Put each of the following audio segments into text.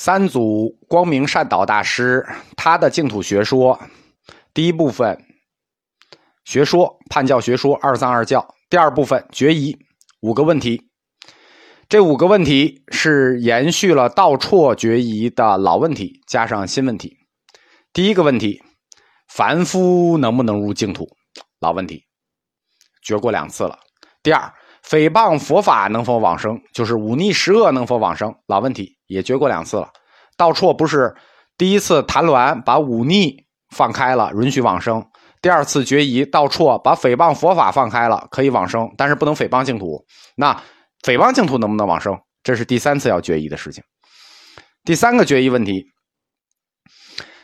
三祖光明善导大师他的净土学说，第一部分学说判教学说二藏二教，第二部分决疑五个问题。这五个问题是延续了道绰决疑的老问题，加上新问题。第一个问题：凡夫能不能入净土？老问题，决过两次了。第二，诽谤佛法能否往生？就是忤逆十恶能否往生？老问题也决过两次了。道绰不是第一次谈鸾把忤逆放开了，允许往生；第二次决疑，道绰把诽谤佛法放开了，可以往生，但是不能诽谤净土。那诽谤净土能不能往生？这是第三次要决疑的事情。第三个决疑问题：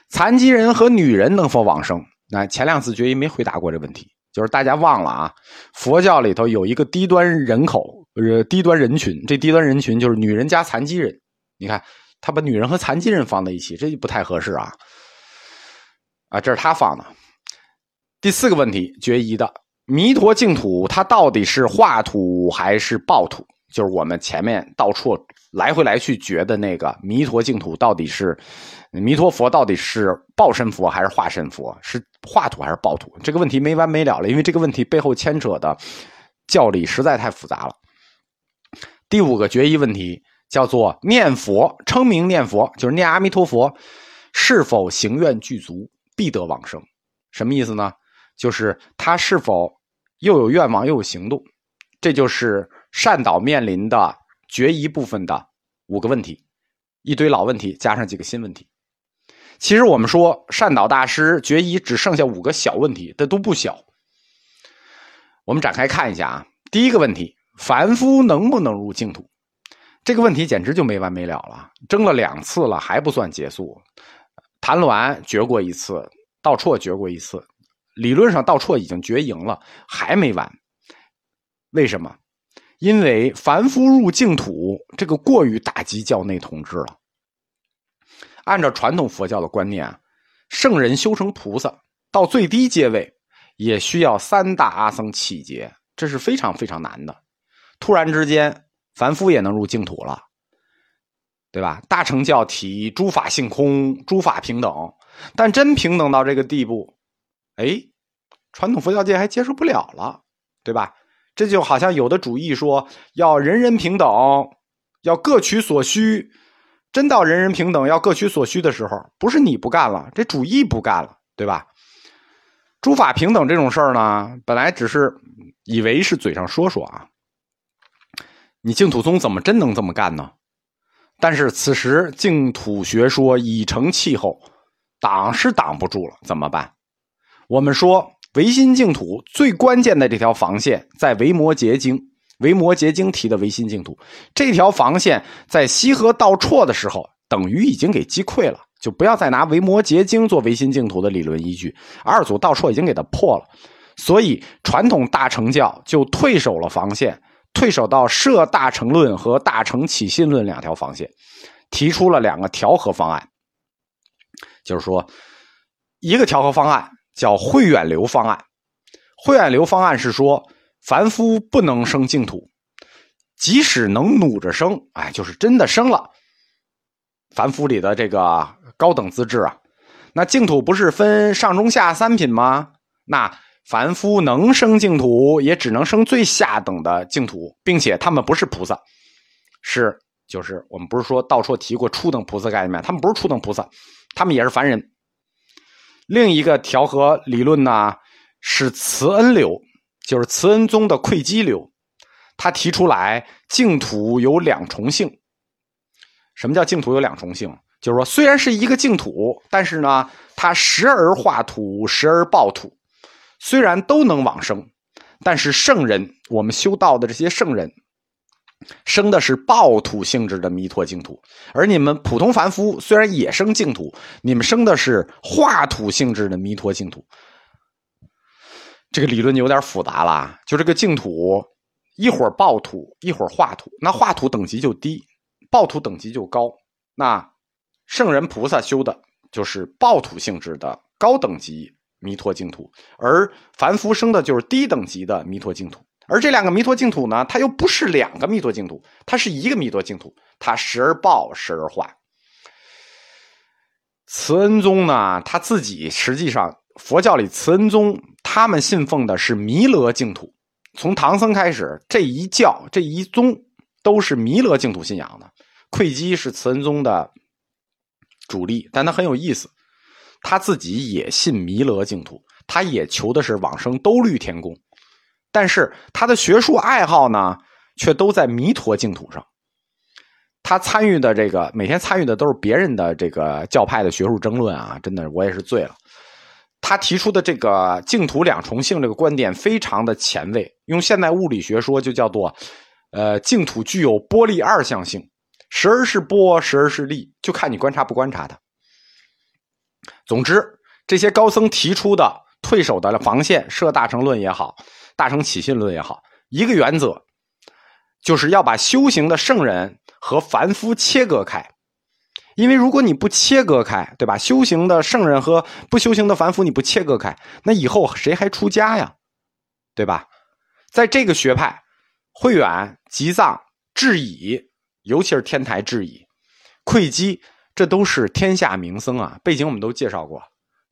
残疾人和女人能否往生？那前两次决疑没回答过这问题，就是大家忘了啊。佛教里头有一个低端人口，呃，低端人群，这低端人群就是女人加残疾人。你看。他把女人和残疾人放在一起，这就不太合适啊！啊，这是他放的。第四个问题，决疑的弥陀净土，它到底是化土还是报土？就是我们前面到处来回来去觉得那个弥陀净土到底是弥陀佛到底是报身佛还是化身佛？是化土还是报土？这个问题没完没了了，因为这个问题背后牵扯的教理实在太复杂了。第五个决疑问题。叫做念佛，称名念佛，就是念阿弥陀佛，是否行愿具足，必得往生？什么意思呢？就是他是否又有愿望又有行动？这就是善导面临的决疑部分的五个问题，一堆老问题加上几个新问题。其实我们说善导大师决疑只剩下五个小问题，这都不小。我们展开看一下啊，第一个问题：凡夫能不能入净土？这个问题简直就没完没了了，争了两次了还不算结束。谭鸾决过一次，道绰决过一次，理论上道绰已经决赢了，还没完。为什么？因为凡夫入净土这个过于打击教内统治了。按照传统佛教的观念，圣人修成菩萨到最低阶位，也需要三大阿僧祇劫，这是非常非常难的。突然之间。凡夫也能入净土了，对吧？大乘教体诸法性空，诸法平等，但真平等到这个地步，哎，传统佛教界还接受不了了，对吧？这就好像有的主义说要人人平等，要各取所需，真到人人平等要各取所需的时候，不是你不干了，这主义不干了，对吧？诸法平等这种事儿呢，本来只是以为是嘴上说说啊。你净土宗怎么真能这么干呢？但是此时净土学说已成气候，挡是挡不住了，怎么办？我们说唯心净土最关键的这条防线在《维摩诘经》，《维摩诘经》提的唯心净土这条防线，在西河道绰的时候，等于已经给击溃了，就不要再拿《维摩诘经》做唯心净土的理论依据。二祖道绰已经给他破了，所以传统大乘教就退守了防线。退守到设大乘论和大乘起信论两条防线，提出了两个调和方案。就是说，一个调和方案叫慧远流方案。慧远流方案是说，凡夫不能生净土，即使能努着生，哎，就是真的生了。凡夫里的这个高等资质啊，那净土不是分上中下三品吗？那。凡夫能生净土，也只能生最下等的净土，并且他们不是菩萨，是就是我们不是说到处提过初等菩萨概念，他们不是初等菩萨，他们也是凡人。另一个调和理论呢是慈恩流，就是慈恩宗的窥基流，他提出来净土有两重性。什么叫净土有两重性？就是说虽然是一个净土，但是呢，它时而化土，时而爆土。虽然都能往生，但是圣人，我们修道的这些圣人，生的是暴土性质的弥陀净土，而你们普通凡夫虽然也生净土，你们生的是化土性质的弥陀净土。这个理论就有点复杂了，就这个净土一会儿暴土，一会儿化土，那化土等级就低，暴土等级就高。那圣人菩萨修的就是暴土性质的高等级。弥陀净土，而凡夫生的就是低等级的弥陀净土，而这两个弥陀净土呢，它又不是两个弥陀净土，它是一个弥陀净土，它时而报，时而化。慈恩宗呢，他自己实际上佛教里慈恩宗他们信奉的是弥勒净土。从唐僧开始，这一教这一宗都是弥勒净土信仰的。慧基是慈恩宗的主力，但他很有意思，他自己也信弥勒净土，他也求的是往生兜率天宫，但是他的学术爱好呢，却都在弥陀净土上。他参与的这个每天参与的都是别人的这个教派的学术争论啊，真的我也是醉了。他提出的这个净土两重性这个观点非常的前卫，用现代物理学说就叫做，呃，净土具有波粒二象性，时而是波，时而是粒，就看你观察不观察它。总之，这些高僧提出的退守的防线，设大乘论也好，大乘起信论也好，一个原则，就是要把修行的圣人和凡夫切割开。因为如果你不切割开，对吧？修行的圣人和不修行的凡夫，你不切割开，那以后谁还出家呀？对吧？在这个学派，慧远、吉藏、智以，尤其是天台智以、慧基，这都是天下名僧啊。背景我们都介绍过，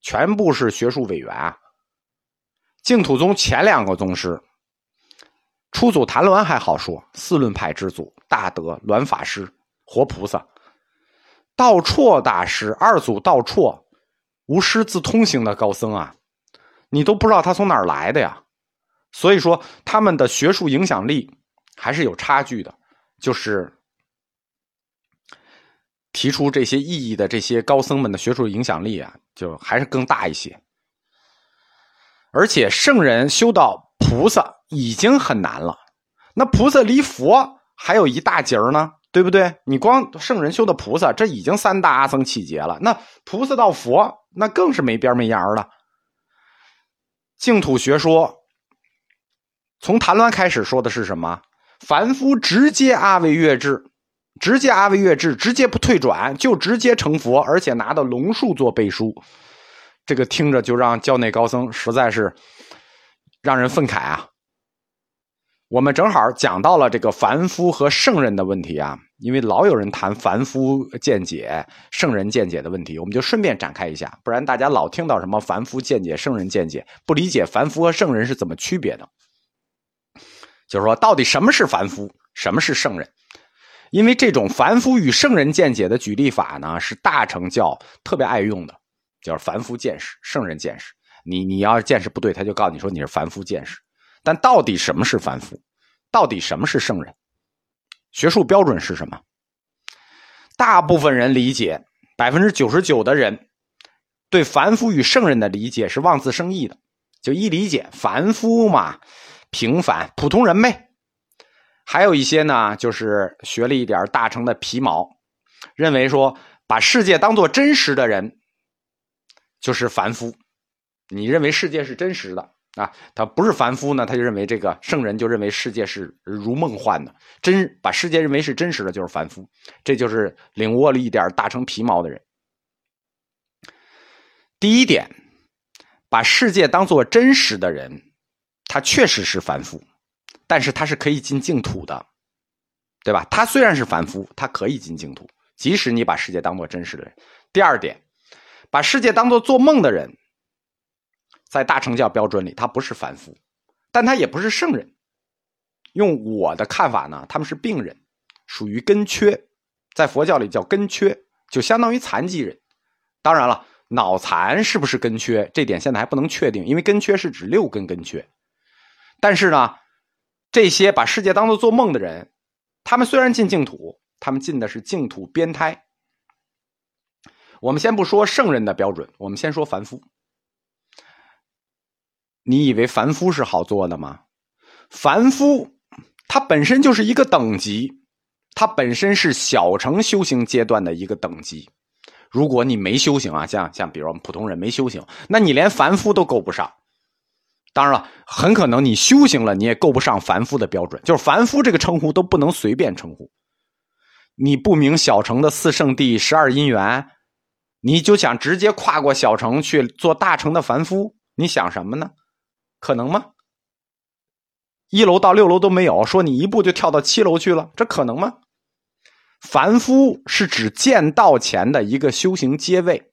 全部是学术委员啊。净土宗前两个宗师，初祖谭鸾还好说，四论派之祖，大德鸾法师，活菩萨。道绰大师，二祖道绰，无师自通行的高僧啊，你都不知道他从哪儿来的呀。所以说，他们的学术影响力还是有差距的。就是提出这些意义的这些高僧们的学术影响力啊，就还是更大一些。而且，圣人修到菩萨已经很难了，那菩萨离佛还有一大截儿呢。对不对？你光圣人修的菩萨，这已经三大阿僧祇劫了。那菩萨到佛，那更是没边没沿儿了。净土学说从谭鸾开始说的是什么？凡夫直接阿惟越智，直接阿惟越智，直接不退转，就直接成佛，而且拿到龙树做背书。这个听着就让教内高僧实在是让人愤慨啊。我们正好讲到了这个凡夫和圣人的问题啊，因为老有人谈凡夫见解、圣人见解的问题，我们就顺便展开一下，不然大家老听到什么凡夫见解、圣人见解，不理解凡夫和圣人是怎么区别的。就是说，到底什么是凡夫，什么是圣人？因为这种凡夫与圣人见解的举例法呢，是大乘教特别爱用的，叫凡夫见识、圣人见识。你你要是见识不对，他就告诉你说你是凡夫见识。但到底什么是凡夫？到底什么是圣人？学术标准是什么？大部分人理解，百分之九十九的人对凡夫与圣人的理解是妄自生义的，就一理解凡夫嘛，平凡普通人呗。还有一些呢，就是学了一点大成的皮毛，认为说把世界当做真实的人就是凡夫。你认为世界是真实的？啊，他不是凡夫呢，他就认为这个圣人就认为世界是如梦幻的，真把世界认为是真实的，就是凡夫。这就是领悟了一点大成皮毛的人。第一点，把世界当做真实的人，他确实是凡夫，但是他是可以进净土的，对吧？他虽然是凡夫，他可以进净土，即使你把世界当做真实的人。第二点，把世界当做做梦的人。在大乘教标准里，他不是凡夫，但他也不是圣人。用我的看法呢，他们是病人，属于根缺，在佛教里叫根缺，就相当于残疾人。当然了，脑残是不是根缺，这点现在还不能确定，因为根缺是指六根根缺。但是呢，这些把世界当做做梦的人，他们虽然进净土，他们进的是净土边胎。我们先不说圣人的标准，我们先说凡夫。你以为凡夫是好做的吗？凡夫他本身就是一个等级，他本身是小乘修行阶段的一个等级。如果你没修行啊，像像比如我们普通人没修行，那你连凡夫都够不上。当然了，很可能你修行了，你也够不上凡夫的标准。就是凡夫这个称呼都不能随便称呼。你不明小乘的四圣谛、十二因缘，你就想直接跨过小乘去做大乘的凡夫？你想什么呢？可能吗？一楼到六楼都没有，说你一步就跳到七楼去了，这可能吗？凡夫是指见道前的一个修行阶位，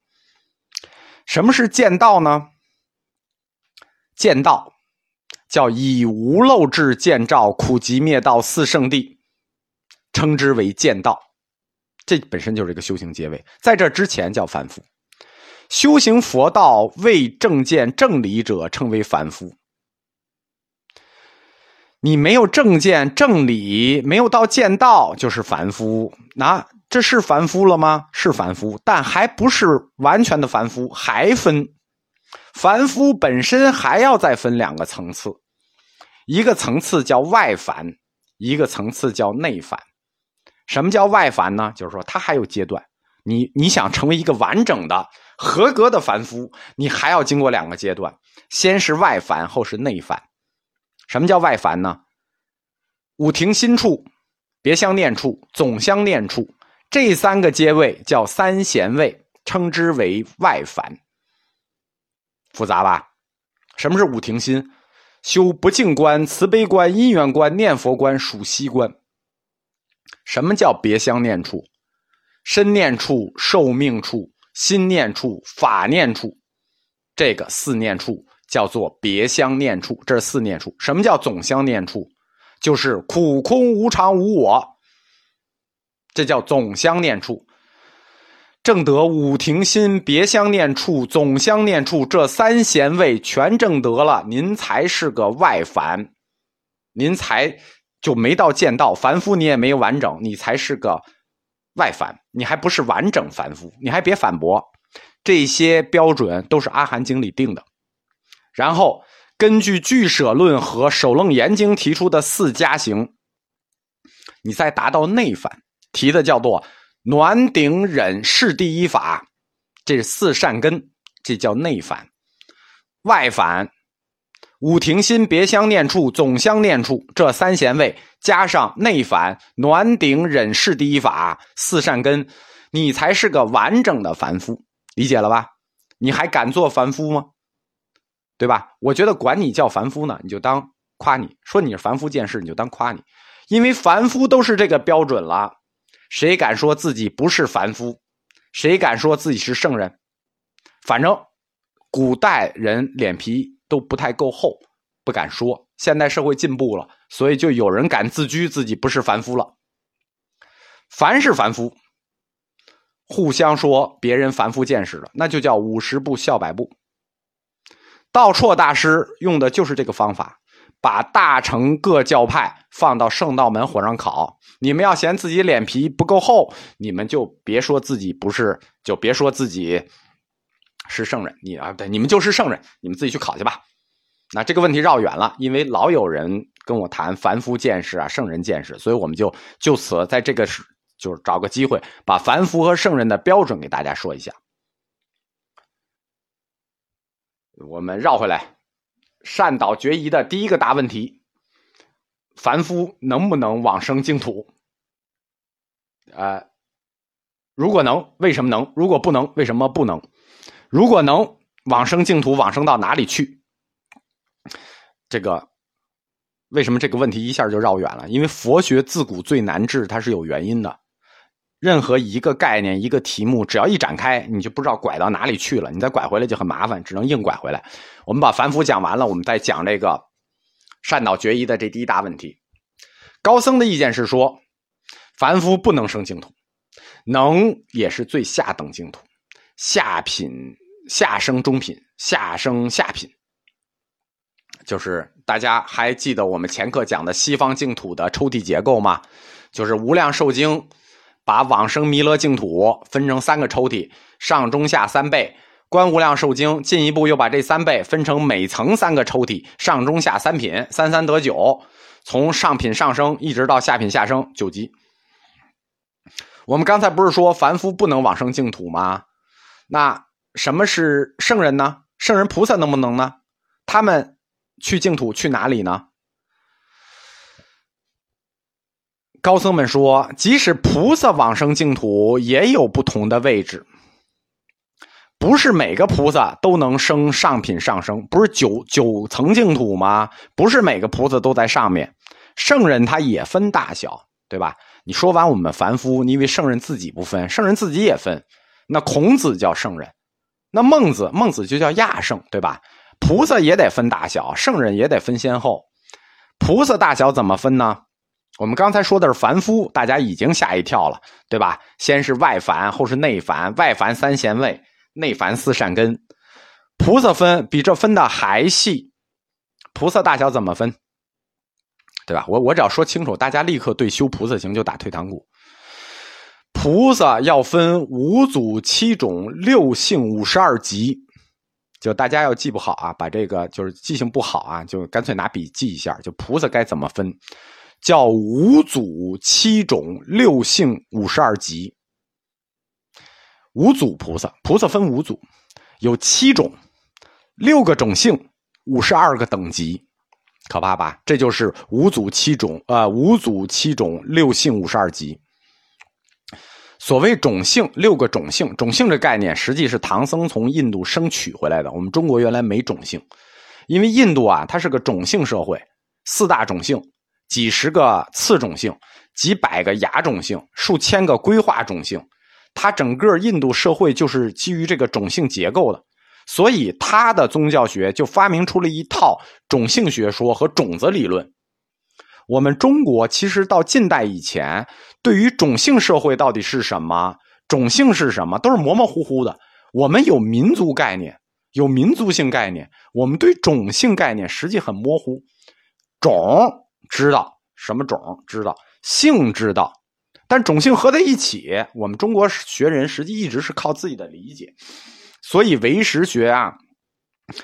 什么是见道呢？见道叫以无漏智见照苦集灭道四圣地，称之为见道。这本身就是一个修行结尾，在这之前叫凡夫。修行佛道未正见正理者，称为凡夫。你没有正见正理，没有到见道，就是凡夫。那这是凡夫了吗？是凡夫，但还不是完全的凡夫，还分。凡夫本身还要再分两个层次，一个层次叫外凡，一个层次叫内凡。什么叫外凡呢？就是说他还有阶段。你你想成为一个完整的、合格的凡夫，你还要经过两个阶段，先是外凡，后是内凡。什么叫外凡呢？五庭心处、别相念处、总相念处这三个阶位叫三贤位，称之为外凡。复杂吧？什么是五庭心？修不净观、慈悲观、因缘观、念佛观、数息观。什么叫别相念处？身念处、寿命处、心念处、法念处，这个四念处叫做别相念处。这是四念处。什么叫总相念处？就是苦空无常无我，这叫总相念处。正得五庭心、别相念处、总相念处这三贤位全正得了，您才是个外凡，您才就没到见道凡夫，你也没完整，你才是个外凡，你还不是完整凡夫，你还别反驳，这些标准都是阿含经里定的，然后根据俱舍论和首楞严经提出的四加行，你再达到内凡，提的叫做。暖顶忍是第一法，这是四善根，这叫内反；外反，五停心别相念处，总相念处这三贤位加上内反，暖顶忍是第一法，四善根，你才是个完整的凡夫，理解了吧？你还敢做凡夫吗？对吧？我觉得管你叫凡夫呢，你就当夸你说你是凡夫见识，你就当夸你，因为凡夫都是这个标准了。谁敢说自己不是凡夫？谁敢说自己是圣人？反正古代人脸皮都不太够厚，不敢说。现代社会进步了，所以就有人敢自居自己不是凡夫了。凡是凡夫，互相说别人凡夫见识了，那就叫五十步笑百步。道绰大师用的就是这个方法。把大乘各教派放到圣道门火上烤，你们要嫌自己脸皮不够厚，你们就别说自己不是，就别说自己是圣人。你啊，对，你们就是圣人，你们自己去考去吧。那这个问题绕远了，因为老有人跟我谈凡夫见识啊、圣人见识，所以我们就就此在这个是就是找个机会，把凡夫和圣人的标准给大家说一下。我们绕回来。善导决疑的第一个大问题：凡夫能不能往生净土？呃，如果能，为什么能？如果不能，为什么不能？如果能往生净土，往生到哪里去？这个为什么这个问题一下就绕远了？因为佛学自古最难治，它是有原因的。任何一个概念、一个题目，只要一展开，你就不知道拐到哪里去了。你再拐回来就很麻烦，只能硬拐回来。我们把凡夫讲完了，我们再讲这个善导决一的这第一大问题。高僧的意见是说，凡夫不能生净土，能也是最下等净土，下品下生中品，下生下品。就是大家还记得我们前课讲的西方净土的抽屉结构吗？就是无量寿经。把往生弥勒净土分成三个抽屉，上中下三倍。观无量寿经进一步又把这三倍分成每层三个抽屉，上中下三品，三三得九，从上品上升一直到下品下升九级。我们刚才不是说凡夫不能往生净土吗？那什么是圣人呢？圣人菩萨能不能呢？他们去净土去哪里呢？高僧们说，即使菩萨往生净土，也有不同的位置，不是每个菩萨都能升上品上升。不是九九层净土吗？不是每个菩萨都在上面。圣人他也分大小，对吧？你说完我们凡夫，你以为圣人自己不分？圣人自己也分。那孔子叫圣人，那孟子，孟子就叫亚圣，对吧？菩萨也得分大小，圣人也得分先后。菩萨大小怎么分呢？我们刚才说的是凡夫，大家已经吓一跳了，对吧？先是外凡，后是内凡，外凡三贤位，内凡四善根。菩萨分比这分的还细，菩萨大小怎么分？对吧？我我只要说清楚，大家立刻对修菩萨行就打退堂鼓。菩萨要分五祖七种六性五十二级，就大家要记不好啊，把这个就是记性不好啊，就干脆拿笔记一下，就菩萨该怎么分。叫五祖七种六性五十二级，五祖菩萨，菩萨分五祖，有七种，六个种性，五十二个等级，可怕吧？这就是五祖七种，呃，五祖七种六性五十二级。所谓种性，六个种性，种性这概念实际是唐僧从印度生取回来的。我们中国原来没种性，因为印度啊，它是个种姓社会，四大种姓。几十个次种姓，几百个亚种姓，数千个规划种姓，它整个印度社会就是基于这个种姓结构的，所以他的宗教学就发明出了一套种姓学说和种子理论。我们中国其实到近代以前，对于种姓社会到底是什么，种姓是什么，都是模模糊糊的。我们有民族概念，有民族性概念，我们对种姓概念实际很模糊，种。知道什么种？知道姓知道，但种姓合在一起，我们中国学人实际一直是靠自己的理解，所以唯识学啊，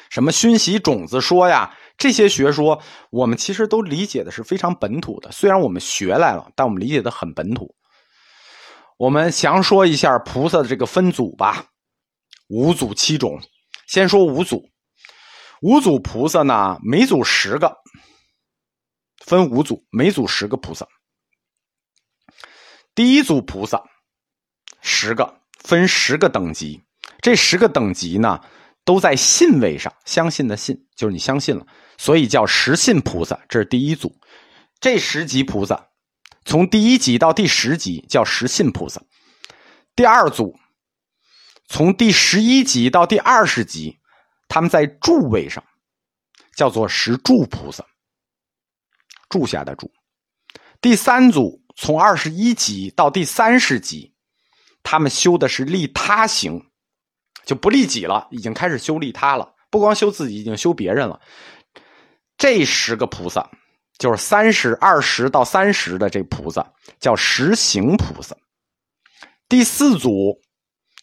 什么熏习种子说呀，这些学说，我们其实都理解的是非常本土的。虽然我们学来了，但我们理解的很本土。我们详说一下菩萨的这个分组吧，五祖七种。先说五祖，五祖菩萨呢，每组十个。分五组，每组十个菩萨。第一组菩萨十个，分十个等级。这十个等级呢，都在信位上，相信的信就是你相信了，所以叫十信菩萨。这是第一组。这十级菩萨，从第一级到第十级叫十信菩萨。第二组，从第十一级到第二十级，他们在住位上，叫做十住菩萨。住下的住，第三组从二十一级到第三十级，他们修的是利他行，就不利己了，已经开始修利他了。不光修自己，已经修别人了。这十个菩萨，就是三十二十到三十的这菩萨，叫十行菩萨。第四组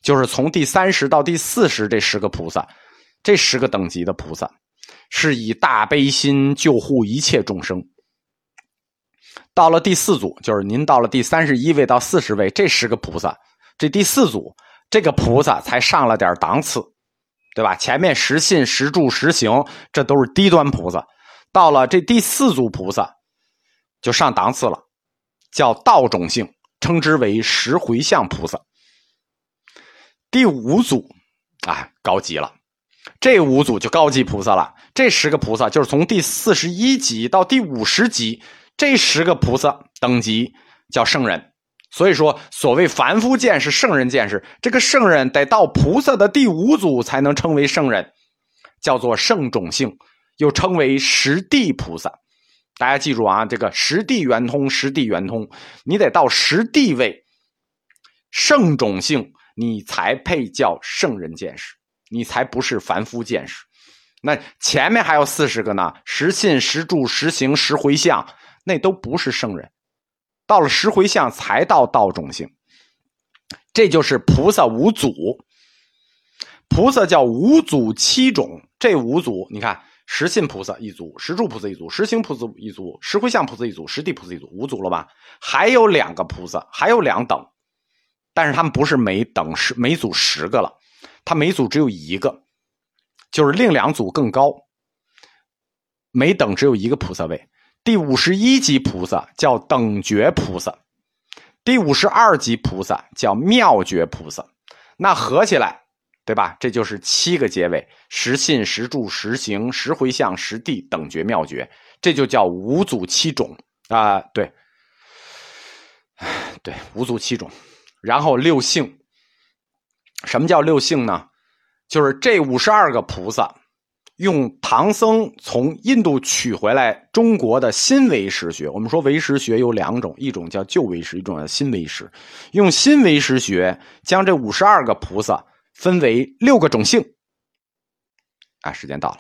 就是从第三十到第四十这十个菩萨，这十个等级的菩萨，是以大悲心救护一切众生。到了第四组，就是您到了第三十一位到四十位这十个菩萨，这第四组这个菩萨才上了点档次，对吧？前面十信、十住、十行，这都是低端菩萨。到了这第四组菩萨，就上档次了，叫道种性，称之为十回向菩萨。第五组啊，高级了，这五组就高级菩萨了。这十个菩萨就是从第四十一级到第五十级。这十个菩萨等级叫圣人，所以说所谓凡夫见识、圣人见识，这个圣人得到菩萨的第五组才能称为圣人，叫做圣种性，又称为十地菩萨。大家记住啊，这个十地圆通，十地圆通，你得到十地位，圣种性，你才配叫圣人见识，你才不是凡夫见识。那前面还有四十个呢，十信、十住、十行、十回向。那都不是圣人，到了十回向才到道种性，这就是菩萨五祖。菩萨叫五祖七种，这五祖你看，十信菩萨一组，十住菩萨一组，十行菩萨一组，十回向菩萨一组，十地菩萨一组，五组了吧？还有两个菩萨，还有两等，但是他们不是每等十每组十个了，他每组只有一个，就是另两组更高，每等只有一个菩萨位。第五十一级菩萨叫等觉菩萨，第五十二级菩萨叫妙觉菩萨，那合起来，对吧？这就是七个阶位：十信、十住、十行、十回向、十地、等觉、妙觉，这就叫五祖七种啊。对，对，五祖七种，然后六性。什么叫六性呢？就是这五十二个菩萨，用唐僧从印度取回来中国的新唯识学。我们说唯识学有两种，一种叫旧唯识，一种叫新唯识。用新唯识学将这五十二个菩萨分为六个种姓。啊，时间到了。